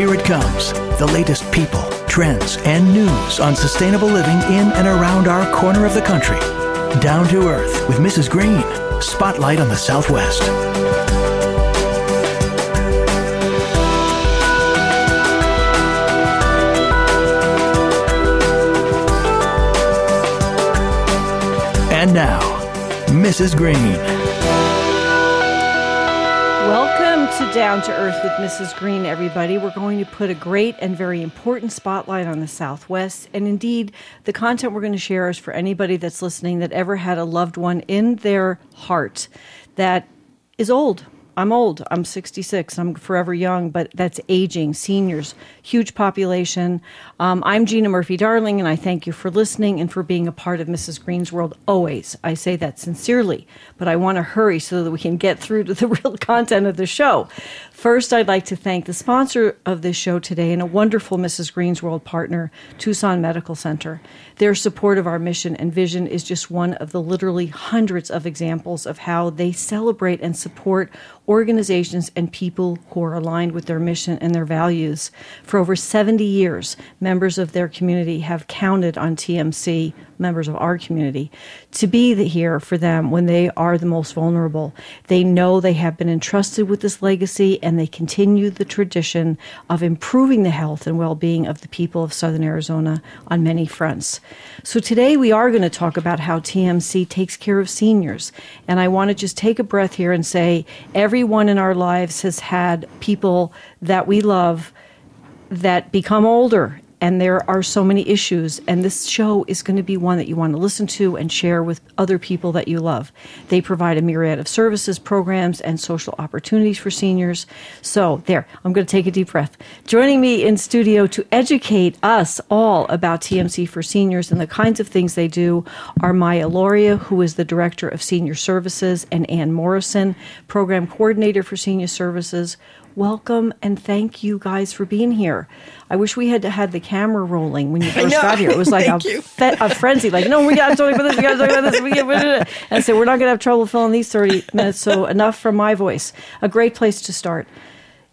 Here it comes the latest people, trends, and news on sustainable living in and around our corner of the country. Down to Earth with Mrs. Green. Spotlight on the Southwest. And now, Mrs. Green. Down to Earth with Mrs. Green, everybody. We're going to put a great and very important spotlight on the Southwest. And indeed, the content we're going to share is for anybody that's listening that ever had a loved one in their heart that is old I'm old. I'm 66. I'm forever young, but that's aging, seniors, huge population. Um, I'm Gina Murphy Darling, and I thank you for listening and for being a part of Mrs. Green's world always. I say that sincerely, but I want to hurry so that we can get through to the real content of the show. First, I'd like to thank the sponsor of this show today and a wonderful Mrs. Green's World partner, Tucson Medical Center. Their support of our mission and vision is just one of the literally hundreds of examples of how they celebrate and support organizations and people who are aligned with their mission and their values. For over 70 years, members of their community have counted on TMC members of our community to be here for them when they are the most vulnerable. They know they have been entrusted with this legacy and they continue the tradition of improving the health and well being of the people of Southern Arizona on many fronts. So today we are going to talk about how TMC takes care of seniors. And I want to just take a breath here and say everyone in our lives has had people that we love that become older and there are so many issues and this show is going to be one that you want to listen to and share with other people that you love. They provide a myriad of services programs and social opportunities for seniors. So there i'm going to take a deep breath. Joining me in studio to educate us all about tmc for seniors and the kinds of things they do are maya Luria who is the director of senior services and Anne morrison program coordinator for senior services welcome and thank you guys for being here. I wish we had had the camera rolling when you first got here. It was like a, fe- a, frenzy, like, no, we got to talk about this, we got to talk about this. We got to. and so we're not going to have trouble filling these 30 minutes. So enough from my voice. A great place to start.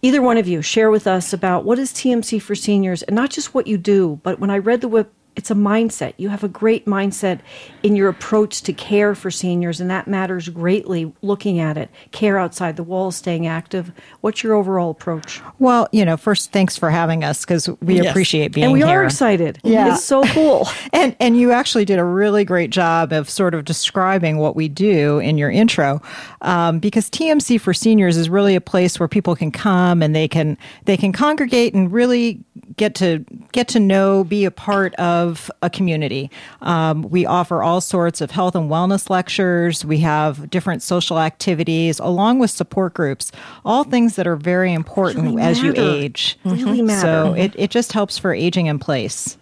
Either one of you share with us about what is TMC for seniors and not just what you do, but when I read the web, it's a mindset. You have a great mindset in your approach to care for seniors, and that matters greatly looking at it. Care outside the walls, staying active. What's your overall approach? Well, you know, first, thanks for having us because we yes. appreciate being here. And we here. are excited. Yeah. It's so cool. and, and you actually did a really great job of sort of describing what we do in your intro um, because TMC for Seniors is really a place where people can come and they can, they can congregate and really get to get to know, be a part of a community. Um, we offer all sorts of health and wellness lectures. We have different social activities along with support groups. All things that are very important really as you age. Really matter. So it, it just helps for aging in place.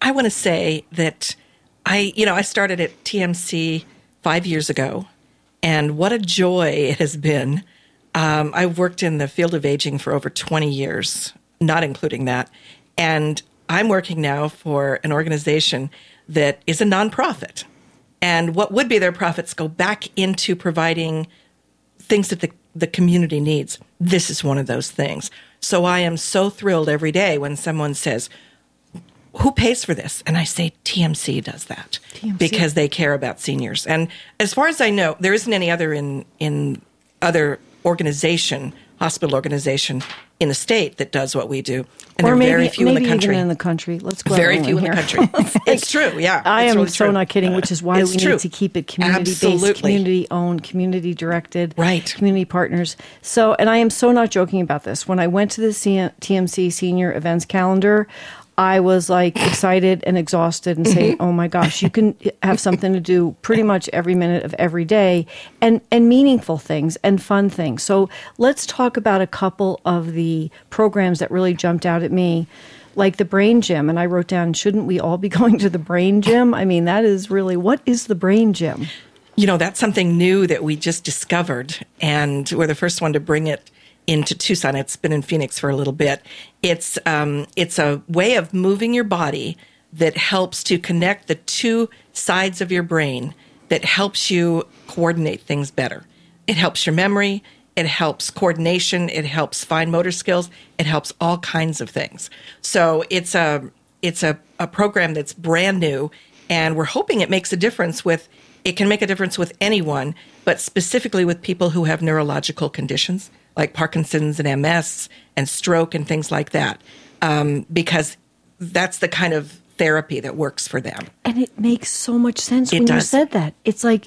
I want to say that I, you know, I started at TMC five years ago, and what a joy it has been. Um, I've worked in the field of aging for over 20 years not including that. And I'm working now for an organization that is a nonprofit. And what would be their profits go back into providing things that the, the community needs. This is one of those things. So I am so thrilled every day when someone says, who pays for this? And I say TMC does that TMC. because they care about seniors. And as far as I know, there isn't any other in in other organization hospital organization in the state that does what we do, and or there are maybe, very few maybe in the country. Even in the country, let's go. Very few in the country. it's true. Yeah, I am really so true. not kidding. Which is why it's we true. need to keep it community based, community owned, community directed, right? Community partners. So, and I am so not joking about this. When I went to the TMC Senior Events Calendar, I was like excited and exhausted and say, mm-hmm. "Oh my gosh, you can have something to do pretty much every minute of every day and and meaningful things and fun things." So, let's talk about a couple of the programs that really jumped out at me. Like the brain gym, and I wrote down, shouldn't we all be going to the brain gym? I mean, that is really what is the brain gym? You know, that's something new that we just discovered, and we're the first one to bring it into Tucson. It's been in Phoenix for a little bit. It's um, it's a way of moving your body that helps to connect the two sides of your brain that helps you coordinate things better. It helps your memory. It helps coordination. It helps fine motor skills. It helps all kinds of things. So it's a it's a, a program that's brand new, and we're hoping it makes a difference with. It can make a difference with anyone, but specifically with people who have neurological conditions like Parkinson's and MS and stroke and things like that, um, because that's the kind of therapy that works for them. And it makes so much sense It when you said that. It's like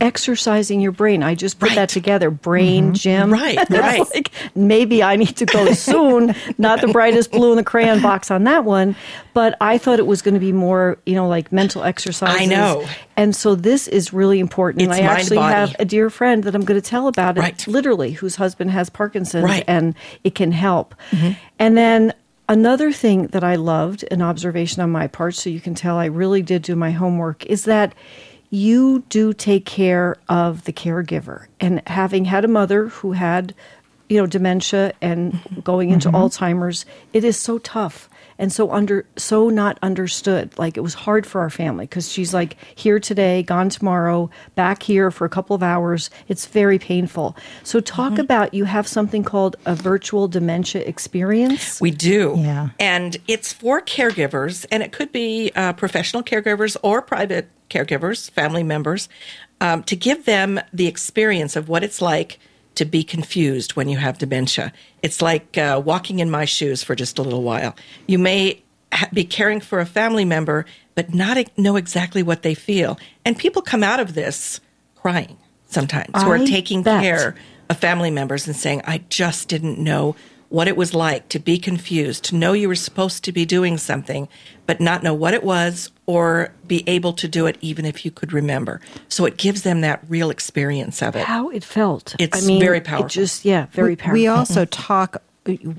exercising your brain. I just put that together. Brain gym. Right, right. like maybe I need to go soon. Not the brightest blue in the crayon box on that one, but I thought it was going to be more, you know, like mental exercises. I know. And so this is really important. It's and I mind, actually body. have a dear friend that I'm going to tell about it, Right. literally, whose husband has Parkinson's, Right. Mm-hmm. and it can help. And then another thing that I loved, an observation on my part, so you can tell I really did do my homework, is that you do take care of the caregiver. And having had a mother who had, you know, dementia and going into mm-hmm. Alzheimer's, it is so tough and so under so not understood. Like it was hard for our family because she's like here today, gone tomorrow, back here for a couple of hours. It's very painful. So talk about you have something called a virtual dementia experience. We do. Yeah. And it's for caregivers, and it could be uh, professional caregivers or private caregivers, family members, um, to give them the experience of what it's like to be confused when you have dementia. It's like uh, walking in my shoes for just a little while. You may ha- be caring for a family member, but not know exactly what they feel. And people come out of this crying sometimes, who are taking bet. care of family members and saying, I just didn't know what it was like to be confused, to know you were supposed to be doing something, but not know what it was or be able to do it even if you could remember. So it gives them that real experience of it. How it felt. It's I mean, very It powerful. just yeah, very powerful. We also mm-hmm. talk.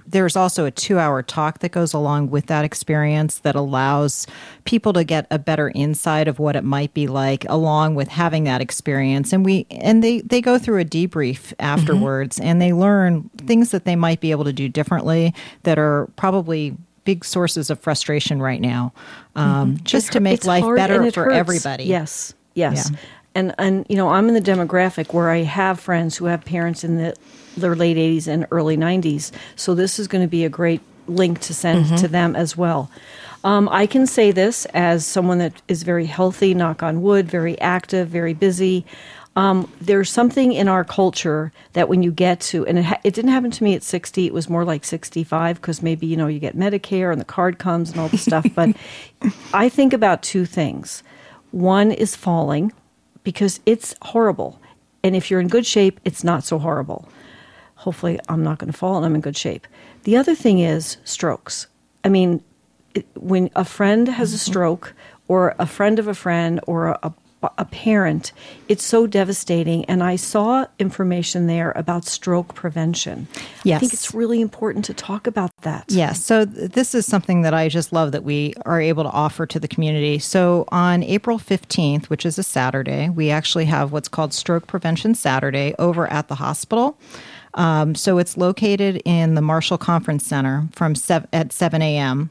There's also a two hour talk that goes along with that experience that allows people to get a better insight of what it might be like, along with having that experience. And we and they they go through a debrief afterwards, and they learn things that they might be able to do differently that are probably big sources of frustration right now, um, just It's to make life better for hurts. everybody. Yes, yes. Yeah. And and you know, I'm in the demographic where I have friends who have parents in the their late 80s and early 90s. So this is going to be a great link to send Mm-hmm. to them as well. Um, I can say this as someone that is very healthy, knock on wood, very active, very busy. Um, there's something in our culture that when you get to, and it, ha- it didn't happen to me at 60, it was more like 65 because maybe, you know, you get Medicare and the card comes and all the stuff. But I think about two things. One is falling because it's horrible. And if you're in good shape, it's not so horrible. Hopefully, I'm not going to fall and I'm in good shape. The other thing is strokes. I mean, it, when a friend has a stroke, or a friend of a friend, or a, a, a parent, it's so devastating. And I saw information there about stroke prevention. I think it's really important to talk about that. Yes. So th- this is something that I just love that we are able to offer to the community. So on April 15th, which is a Saturday, we actually have what's called Stroke Prevention Saturday over at the hospital. Um, so it's located in the Marshall Conference Center from sev- at 7 a.m.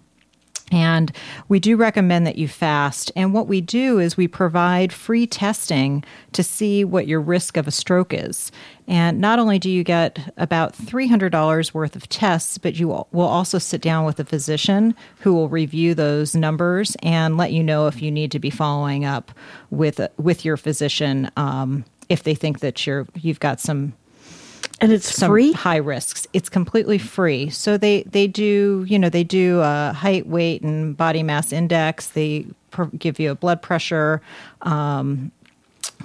And we do recommend that you fast. And what we do is we provide free testing to see what your risk of a stroke is. And not only do you get about $300 worth of tests, but you will also sit down with a physician who will review those numbers and let you know if you need to be following up with with your physician um, if they think that you're you've got some And it's some free? high risks. It's completely free. So they they do you know they do a height, weight, and body mass index. They give you a blood pressure. Um,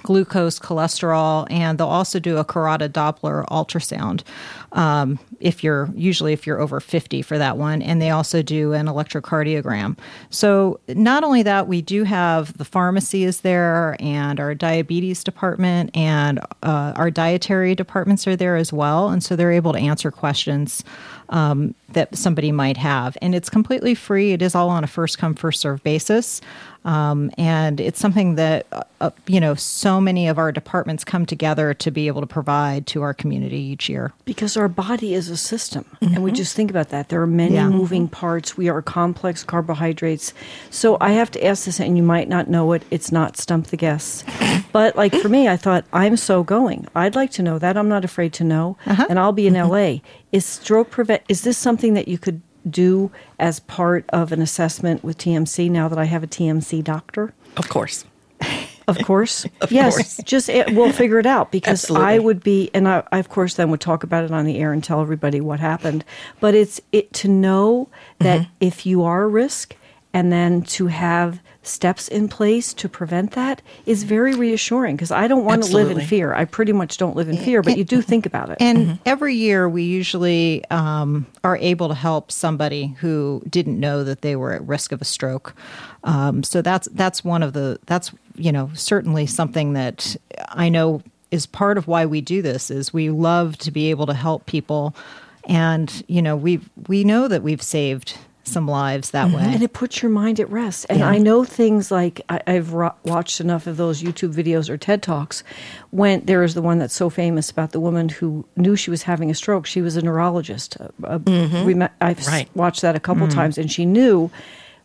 glucose, cholesterol, and they'll also do a carotid Doppler ultrasound um, if you're usually if you're over 50 for that one, and they also do an electrocardiogram. So not only that, we do have the pharmacy is there, and our diabetes department and uh, our dietary departments are there as well, and so they're able to answer questions um, that somebody might have, and it's completely free. It is all on a first come first serve basis. Um, and it's something that, uh, uh, you know, so many of our departments come together to be able to provide to our community each year. Because our body is a system. And we just think about that. There are many Yeah. moving parts. We are complex carbohydrates. So I have to ask this, and you might not know it. It's not Stump the Guests. But like for me, I thought, I'm so going. I'd like to know that. I'm not afraid to know. And I'll be in LA. Is stroke prevent, is this something that you could do as part of an assessment with TMC now that I have a TMC doctor? Of course. Of course. Of yes. course. Just it, we'll figure it out because Absolutely. I would be, and I, I of course then would talk about it on the air and tell everybody what happened. But it's it to know that Mm-hmm. if you are a risk, and then to have steps in place to prevent that is very reassuring because I don't want to live in fear. I pretty much don't live in fear, but you do think about it. And every year, we usually um, are able to help somebody who didn't know that they were at risk of a stroke. Um, so that's that's one of the that's you know certainly something that I know is part of why we do this. Is we love to be able to help people, and you know we we know that we've saved some lives that way. and it puts your mind at rest. And Yeah. I know things like I, I've ro- watched enough of those YouTube videos or TED talks. When there is the one that's so famous about the woman who knew she was having a stroke, she was a neurologist. Uh, uh, we met, I've s- watched that a couple times, and she knew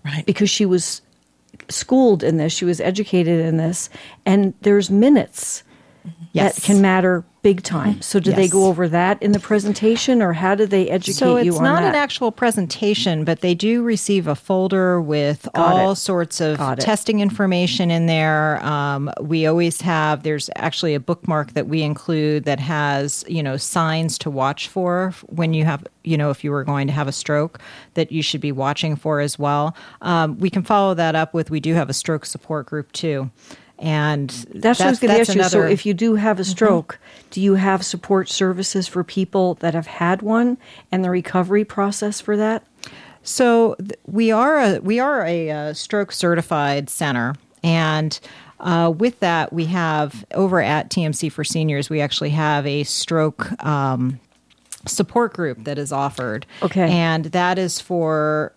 Right. because she was schooled in this, she was educated in this, and there's minutes. Yes. That can matter big time. So, do they go over that in the presentation, or how do they educate So you it's not an actual presentation, but they do receive a folder with Got all it. sorts of testing information in there. Um, we always have. There's actually a bookmark that we include that has you know signs to watch for when you have you know if you were going to have a stroke that you should be watching for as well. Um, we can follow that up with. We do have a stroke support group too. And That's, what I was going to that's ask you. So, another- Mm-hmm. if you do have a stroke, do you have support services for people that have had one and the recovery process for that? So th- we are a we are a, uh stroke certified center, and uh, with that we have over at TMC for Seniors we actually have a stroke. Um, support group that is offered Okay. and that is for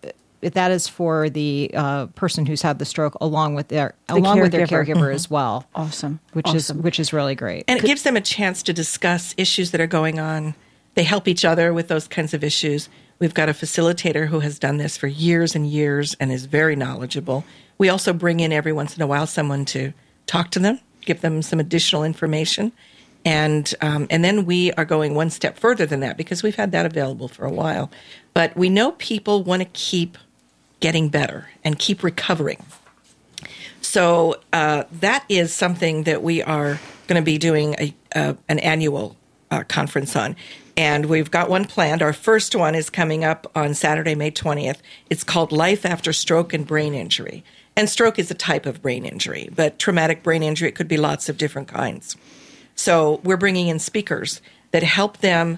that is for the uh, person who's had the stroke along with their along with their caregiver. caregiver as well Awesome. which Awesome. is which is really great And it gives them a chance to discuss issues that are going on. They help each other with those kinds of issues. We've got a facilitator who has done this for years and years and is very knowledgeable. We also bring in every once in a while someone to talk to them, give them some additional information. And, um, and then we are going one step further than that because we've had that available for a while. But we know people want to keep getting better and keep recovering. So uh, that is something that we are going to be doing a, an annual uh, conference on. And we've got one planned. Our first one is coming up on Saturday, May 20th. It's called Life After Stroke and Brain Injury. And stroke is a type of brain injury, but traumatic brain injury, it could be lots of different kinds. So we're bringing in speakers that help them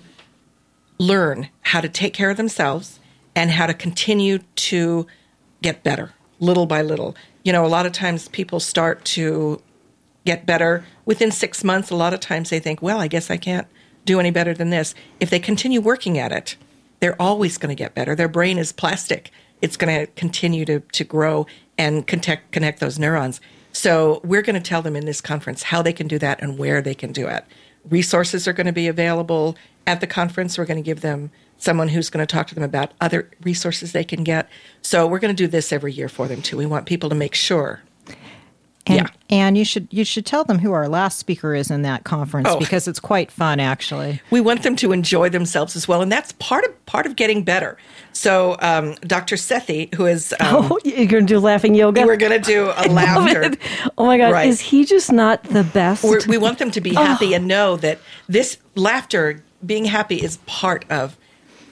learn how to take care of themselves and how to continue to get better little by little. You know, a lot of times people start to get better within six months. A lot of times they think, well, I guess I can't do any better than this. If they continue working at it, they're always going to get better. Their brain is plastic, it's going to continue to, to grow and connect, connect those neurons. So, we're going to tell them in this conference how they can do that and where they can do it. Resources are going to be available at the conference. We're going to give them someone who's going to talk to them about other resources they can get. So, we're going to do this every year for them too. We want people to make sure and, yeah. and you should you should tell them who our last speaker is in that conference Oh. because it's quite fun actually we want them to enjoy themselves as well, and that's part of part of getting better. So, um, Dr. Sethi, who is, um, Oh, you're going to do laughing yoga? we're going to do a laughter. Oh my God. Right. Is he just not the best? We're, we want them to be happy and know that this laughter, being happy, is part of.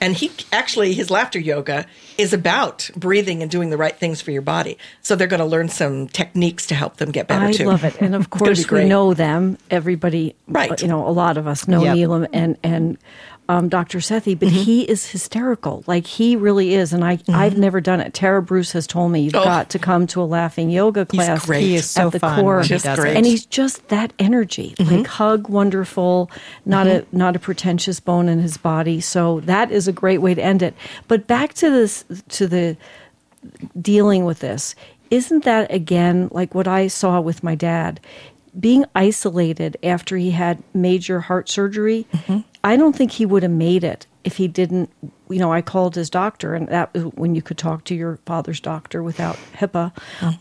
And he actually, his laughter yoga is about breathing and doing the right things for your body. So they're going to learn some techniques to help them get better I too. love it, and of It's gonna be course we know them. Everybody, Right. You know, a lot of us know Yep. Neelam and and um, Dr. Sethi, but Mm-hmm. he is hysterical. Like he really is, and I I've never done it. Tara Bruce has told me you've Oh. got to come to a laughing yoga class. great. He is so at the fun core, when he Just great. it. and he's just that energy, Mm-hmm. like hug, wonderful, not a not a pretentious bone in his body. So that is a great way to end it. But back to this to the dealing with this isn't that again like what I saw with my dad? Being isolated after he had major heart surgery, I don't think he would have made it if he didn't. You know, I called his doctor, and that was when you could talk to your father's doctor without HIPAA,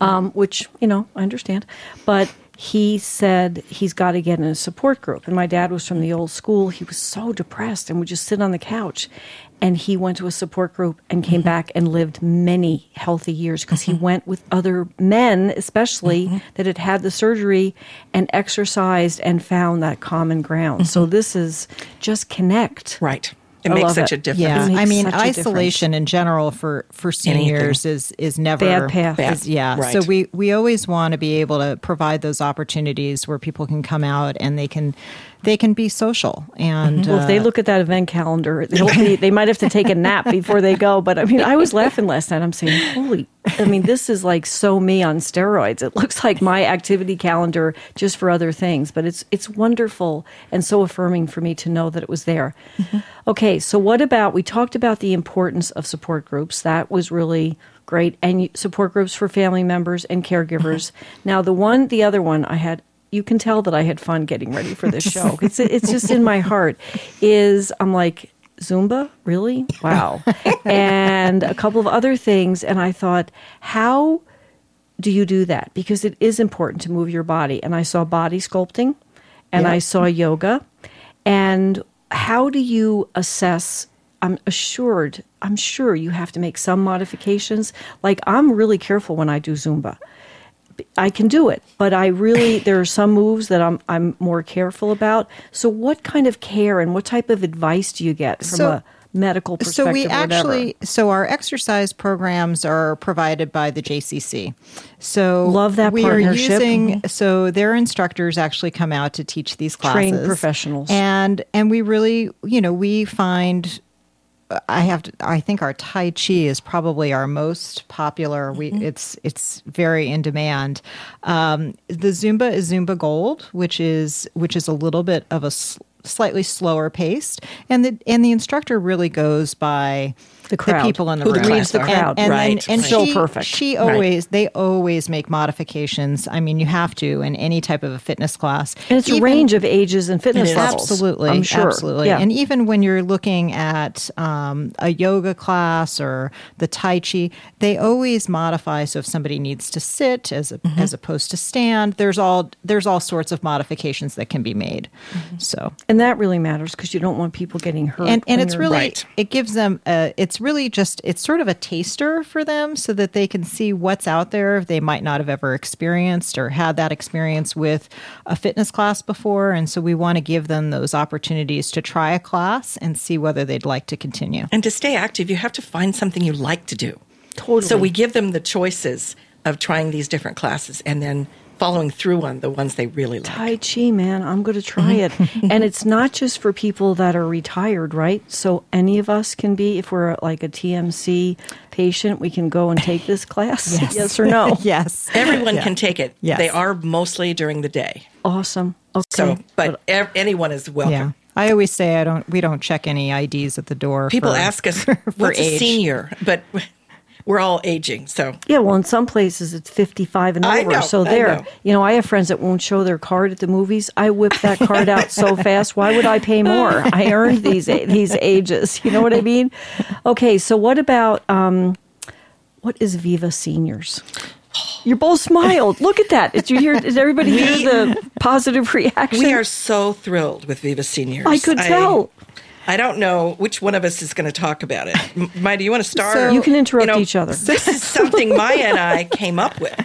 um, which, you know, I understand. But he said he's got to get in a support group. And my dad was from the old school. He was so depressed and would just sit on the couch. And he went to a support group and came mm-hmm. back and lived many healthy years because he mm-hmm. went with other men, especially mm-hmm. that had had the surgery and exercised and found that common ground. So this is just connect. Right. It I makes such it. a difference. Yeah, I mean, such difference. isolation in general for for seniors is is never Bad path. is- yeah, Right. so we we always want to be able to provide those opportunities where people can come out and they can they can be social and Well, if they uh, look at that event calendar, be, they might have to take a nap before they go. But I mean, I was laughing last night. I'm saying, holy, I mean, this is like so me on steroids. It looks like my activity calendar just for other things, but it's it's wonderful and so affirming for me to know that it was there. Okay, so what about we talked about the importance of support groups. That was really great, and support groups for family members and caregivers. Now, the one, the other one, I had you can tell that I had fun getting ready for this show. It's it's just in my heart. Is I'm like Zumba, really? Wow. and a couple of other things, and I thought, how do you do that? Because it is important to move your body. And I saw body sculpting, and I saw yoga, and how do you assess? I'm assured, I'm sure you have to make some modifications. Like I'm really careful when I do Zumba. I can do it, but I really there are some moves that I'm I'm more careful about. So, what kind of care and what type of advice do you get from So- a medical perspective? so we actually so our exercise programs are provided by the JCC. So Love that we are partnership. using mm-hmm. so their instructors actually come out to teach these classes. Trained professionals. And and we really, you know, we find I have to, I think our Tai Chi is probably our most popular. We it's it's very in demand. Um, the Zumba is Zumba Gold, which is which is a little bit of a s- slightly slower paced, and the and the instructor really goes by The crowd. people in the Who room. reads the crowd. and, Right, and, and right. So she, perfect. She Right. always they always make modifications. I mean, you have to in any type of a fitness class. and it's a range of ages and fitness levels. Absolutely, I'm sure. absolutely. Yeah. And even when you're looking at um, a yoga class or the Tai Chi, they always modify. So if somebody needs to sit as a, Mm-hmm. as opposed to stand, there's all there's all sorts of modifications that can be made. Mm-hmm. So and that really matters because you don't want people getting hurt. and and it's really Right. it gives them a, it's really just it's sort of a taster for them so that they can see what's out there they might not have ever experienced or had that experience with a fitness class before and so we want to give them those opportunities to try a class and see whether they'd like to continue And to stay active, you have to find something you like to do. Totally. So we give them the choices of trying these different classes and then following through on the ones they really like. Tai Chi, man, I'm going to try it. and it's not just for people that are retired, right? So any of us can be, if we're like a TMC patient, we can go and take this class. Yes, or no? yes Everyone Yeah. can take it. Yes. They are mostly during the day. Awesome. Okay. So, but ev- anyone is welcome. yeah i always say i don't we don't check any ids at the door People for- ask us, for what's a senior? But we're all aging. So Yeah, well, in some places it's 55 and over. know, so there, know. you know, I have friends that won't show their card at the movies. I whip that card out so fast. Why would I pay more? I earned these these ages. You know what I mean? Okay, so what about um, what is Viva Seniors? You both smiled. Look at that. Did you hear? Did everybody hear the positive reaction? we are so thrilled with Viva Seniors. I could tell. I don't know which one of us is going to talk about it. Maya, do you want to start? So- You can interrupt know, each other. This is something Maya and I came up with.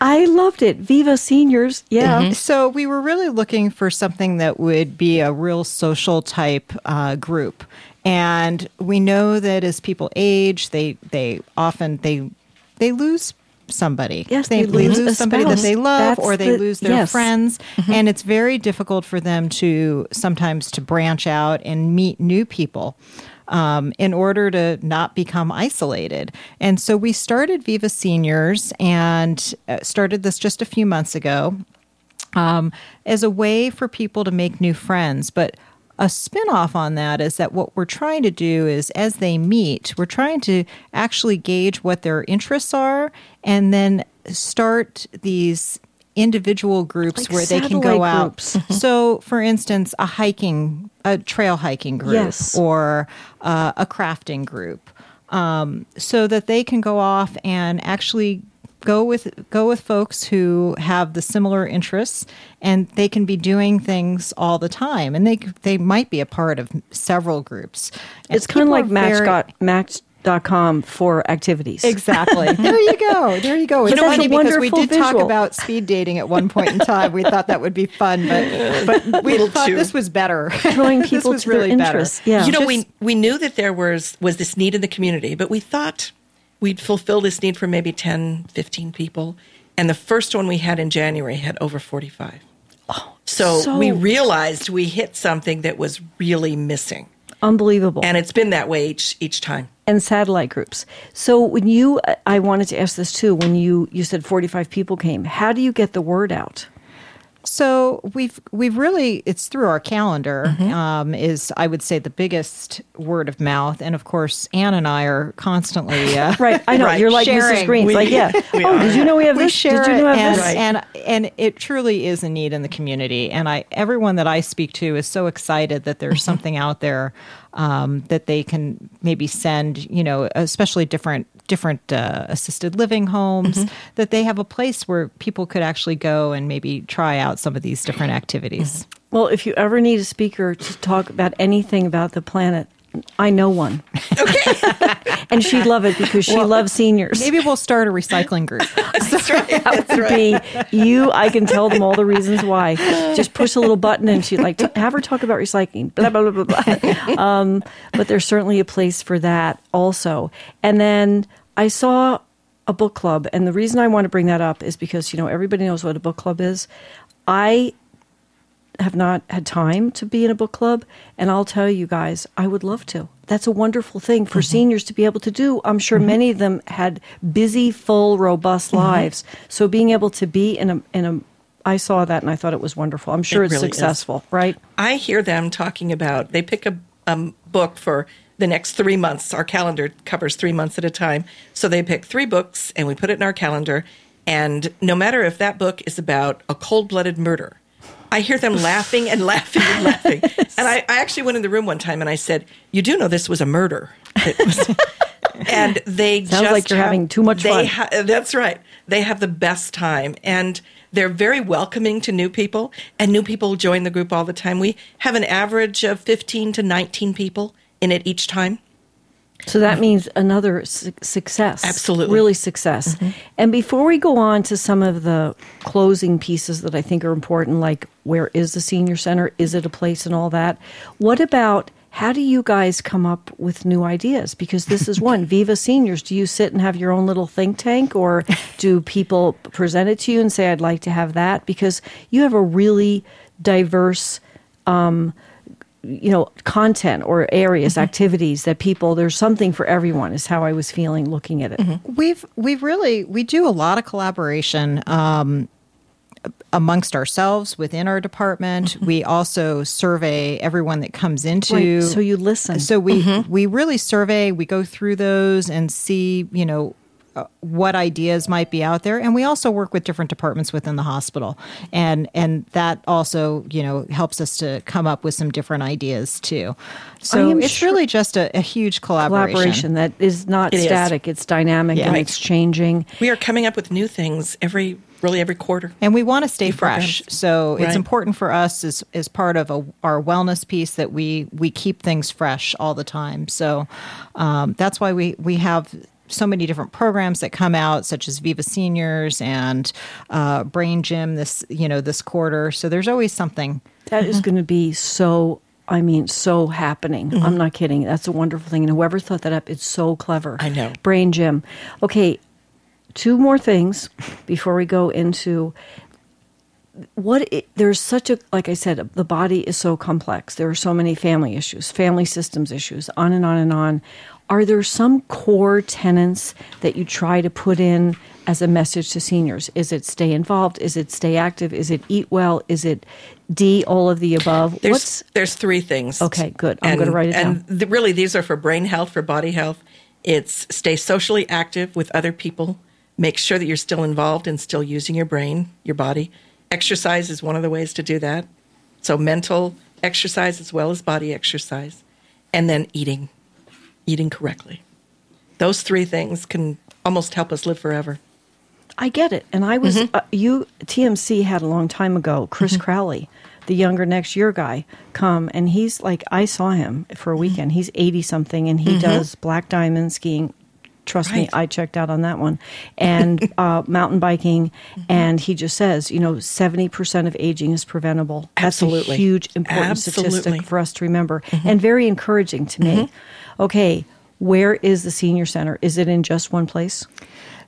I loved it. Viva Seniors. Yeah. So we were really looking for something that would be a real social type uh, group, and we know that as people age, they they often they they lose somebody. Yes, they lose a somebody that they love, That's or they the- lose their yes. friends, and it's very difficult for them to sometimes to branch out and meet new people um, in order to not become isolated. And so we started Viva Seniors and uh, started this just a few months ago um, as a way for people to make new friends. But a spin-off on that is that what we're trying to do is as they meet, we're trying to actually gauge what their interests are and then start these individual groups Like where they can go out. so, for instance, a hiking, a trail hiking group, Yes. or uh, a crafting group, um, so that they can go off and actually go with go with folks who have the similar interests, and they can be doing things all the time, and they they might be a part of several groups. And It's kind of like are very- Match. Match.com for activities. Exactly. There you go. There you go. It's know, it's funny because we wonderful did talk about speed dating at one point in time. We thought that would be fun, but but we thought too. this was better. Drawing This people was to their really better. interests. Yeah. You know, Just- we we knew that there was was this need in the community, but we thought we'd fulfill this need for maybe 10, 15 people. And the first one we had in January had over 45. so, so- we realized we hit something that was really missing. Unbelievable. And it's been that way each each time. and satellite groups. So when you, I wanted to ask this too. When you you said forty five people came, how do you get the word out? So we've we've really it's through our calendar Mm-hmm. um, is I would say the biggest word of mouth, and of course Anne and I are constantly uh, Right, I know Right. you're like Mrs. Green. We- like, yeah. oh, are. did you know we have we this? share did you know it, and, this? and and it truly is a need in the community. And I everyone that I speak to is so excited that there's something out there um, that they can maybe send. You know, especially different different uh, assisted living homes that they have a place where people could actually go and maybe try out some of these different activities. Well, if you ever need a speaker to talk about anything about the planet, I know one. Okay. and she'd love it because she loves seniors. Maybe we'll start a recycling group. That's right. that would be you. I can tell them all the reasons why. Just push a little button and she'd like to have her talk about recycling. Blah blah blah blah blah. Um, but there's certainly a place for that also. And then I saw a book club, and the reason I want to bring that up is because you know everybody knows what a book club is. I have not had time to be in a book club, and I'll tell you guys, I would love to. That's a wonderful thing for seniors to be able to do. I'm sure many of them had busy, full, robust lives. So being able to be in a in a I saw that and I thought it was wonderful. I'm sure It it's really is. successful, right? I hear them talking about they pick a um, book for the next three months. Our calendar covers three months at a time. So they pick three books and we put it in our calendar. And no matter if that book is about a cold blooded murder, I hear them laughing and laughing and laughing. And I, I actually went in the room one time and I said, You do know this was a murder. It was- and they Sounds just like you're have- having too much they fun. ha- that's right. They have the best time. And they're very welcoming to new people, and new people join the group all the time. We have an average of 15 to 19 people in it each time. So that means another su- success. Absolutely. Really success. Mm-hmm. And before we go on to some of the closing pieces that I think are important, like where is the senior center? Is it a place and all that? What about how do you guys come up with new ideas? Because this is one, Viva Seniors. Do you sit and have your own little think tank or do people present it to you and say, I'd like to have that? Because you have a really diverse um, you know content or areas mm-hmm. activities that people there's something for everyone is how i was feeling looking at it mm-hmm. We've we've really we do a lot of collaboration um, amongst ourselves within our department. Mm-hmm. We also survey everyone that comes into. Right, so you listen. So we we really survey. We go through those and see you know. Uh, What ideas might be out there, and we also work with different departments within the hospital, and and that also you know helps us to come up with some different ideas too. So it's sure- really just a, a huge collaboration. collaboration that is not It is. static it's dynamic Yeah. and Right. it's changing We are coming up with new things every, really every quarter. and we want to stay programs. fresh so it's important for us as, as part of a, our wellness piece that we we keep things fresh all the time so um, that's why we we have so many different programs that come out such as viva seniors and uh, brain gym this you know this quarter. So there's always something. That is going to be so i mean so happening. I'm not kidding. That's a wonderful thing. And whoever thought that up it's so clever. I know. brain gym. Okay two more things before we go into what it, there's such a like I said, the body is so complex. There are so many family issues, family systems issues, on and on and on. Are there some core tenets that you try to put in as a message to seniors? Is it stay involved? Is it stay active? Is it eat well? Is it D, all of the above? There's What's there's three things. Okay, good. I'm gonna write it and down. the- really, these are for brain health, for body health. It's stay socially active with other people. Make sure that you're still involved and still using your brain, your body. Exercise is one of the ways to do that. So mental exercise as well as body exercise, and then eating, eating correctly. Those three things can almost help us live forever. I get it. And I was, Mm-hmm. uh, you, TMC had a long time ago, Chris Crowley, the younger next year guy, come. And he's like, I saw him for a Mm-hmm. weekend. He's 80 something and he does black diamond skiing. Trust me, I checked out on that one. And uh, mountain biking. Mm-hmm. And he just says, you know, 70% of aging is preventable. That's Absolutely. a huge, important Absolutely. Mm-hmm. statistic for us to remember and very encouraging to me. Okay. Where is the senior center? Is it in just one place?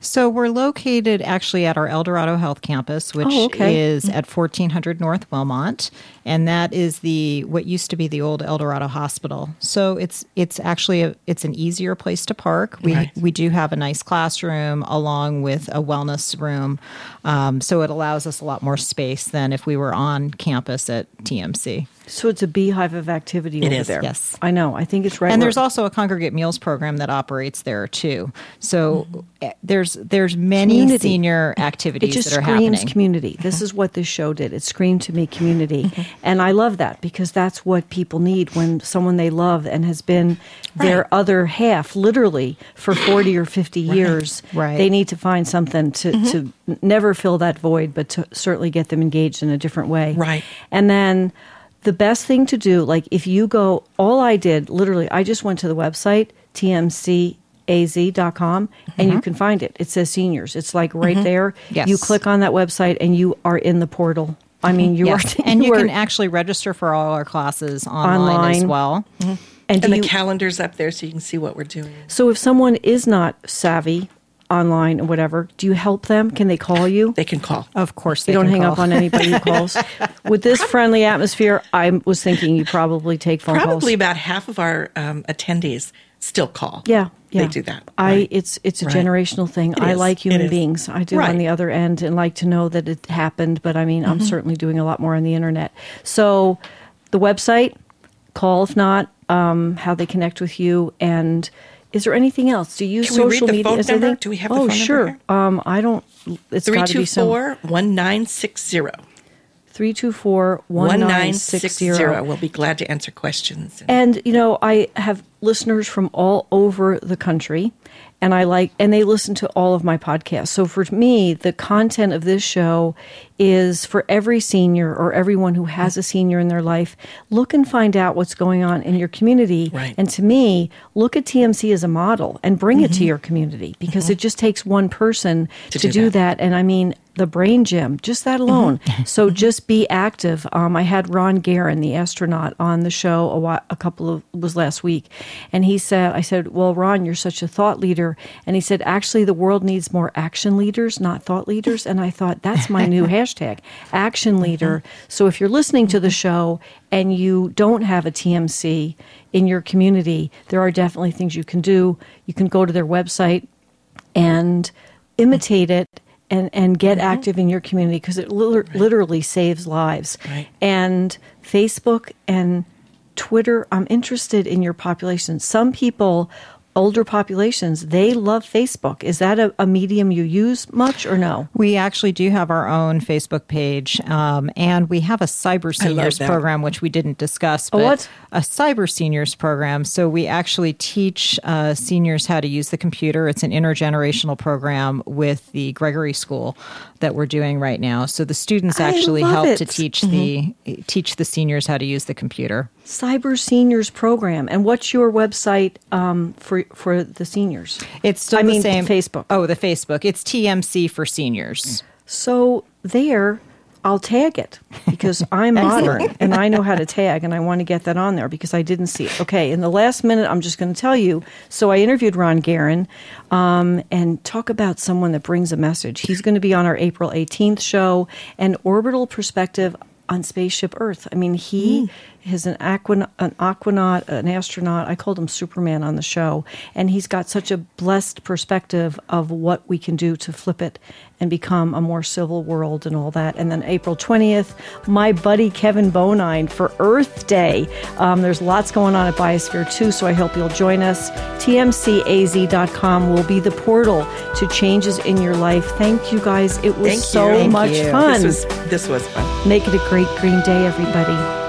So we're located actually at our El Dorado Health Campus, which Oh, okay. is mm-hmm. at 1400 North Wilmot, and that is the what used to be the old El Dorado Hospital. So it's it's actually a, it's an easier place to park. We Right. we do have a nice classroom along with a wellness room, um, so it allows us a lot more space than if we were on campus at TMC. So it's a beehive of activity It over is, there. yes. I know. I think it's right. and where- there's also a congregate meals program that operates there too. So eh, there's there's many Community. senior it activities just that are screams happening. community. This is what this show did. It screamed to me community, Mm-hmm. And I love that because that's what people need when someone they love and has been their other half, literally for forty or fifty years. Right. They need to find something to mm-hmm. to never fill that void, but to certainly get them engaged in a different way. Right. And then the best thing to do, like if you go, all I did, literally, I just went to the website, tmcaz.com, and you mm-hmm. can find it. It says seniors. It's like right mm-hmm. there. Yes. You click on that website and you are in the portal. I mean, you Yes. are. and you are- can actually register for all our classes online, as Online. well. and And the you, calendar's up there so you can see what we're doing. so if someone is not savvy online or whatever, do you help them? Can they call you? They can call. Of course, You they don't can hang call. up on anybody who calls. With this friendly atmosphere, I was thinking you probably take phone calls. Probably about half of our um, attendees still call. Yeah, yeah. They do that. I Right. it's it's a Right. generational thing. It I is. like human beings. I do on the other end and like to know that it happened, but I mean, Mm-hmm. I'm certainly doing a lot more on the internet. So, the website, call if not, um, how they connect with you and is there anything else? Do you use Can we read social the media? phone number? anything- Do we have oh, sure. Um, I don't. It's got to be some 324 1960. Three two four one nine six 1960. We'll be glad to answer questions. And you know, I have listeners from all over the country, and I like, and they listen to all of my podcasts. So for me, the content of this show is for every senior or everyone who has a senior in their life. Look and find out what's going on in your community. Right. And to me, look at TMC as a model and bring it to mm-hmm. your community because mm-hmm. it just takes one person to, To do, do that. And I mean, the brain gym, just that alone. Mm-hmm. so just be active. Um, I had Ron Garan, the astronaut, on the show a, while, a couple of was last week, and he said, "I said, well, Ron, you're such a thought leader," and he said, "Actually, the world needs more action leaders, not thought leaders." And I thought that's my new hashtag, action leader. Mm-hmm. So if you're listening to the mm-hmm. show and you don't have a TMC in your community, there are definitely things you can do. You can go to their website and imitate it and, and get mm-hmm. active in your community because it li- literally saves lives. Right. And Facebook and Twitter, I'm interested in your population. Some people, older populations, they love Facebook. Is that a, a medium you use much or no? We actually do have our own Facebook page, um, and we have a cyber seniors program, which we didn't discuss. But what? A cyber seniors program. So we actually teach uh, seniors how to use the computer. It's an intergenerational program with the Gregory School that we're doing right now. So the students actually help it. to teach the teach the seniors how to use the computer. Cyber Seniors Program. And what's your website um, for for the seniors? It's still I the mean, same Facebook. Oh, the Facebook. It's TMC for seniors. So there, I'll tag it because I'm modern and I know how to tag and I want to get that on there because I didn't see it. Okay, in the last minute, I'm just going to tell you. So I interviewed Ron Garan um, and talk about someone that brings a message. He's going to be on our April 18th show an Orbital Perspective on Spaceship Earth. I mean, he mm. Is an, aquan- an aquanaut, an astronaut. I called him Superman on the show. And he's got such a blessed perspective of what we can do to flip it and become a more civil world and all that. And then April 20th, my buddy Kevin Bonine for Earth Day. Um, there's lots going on at Biosphere 2, so I hope you'll join us. TMCAZ.com will be the portal to changes in your life. Thank you guys. It was Thank so you. much you. fun. This was, this was fun. Make it a great green day, everybody.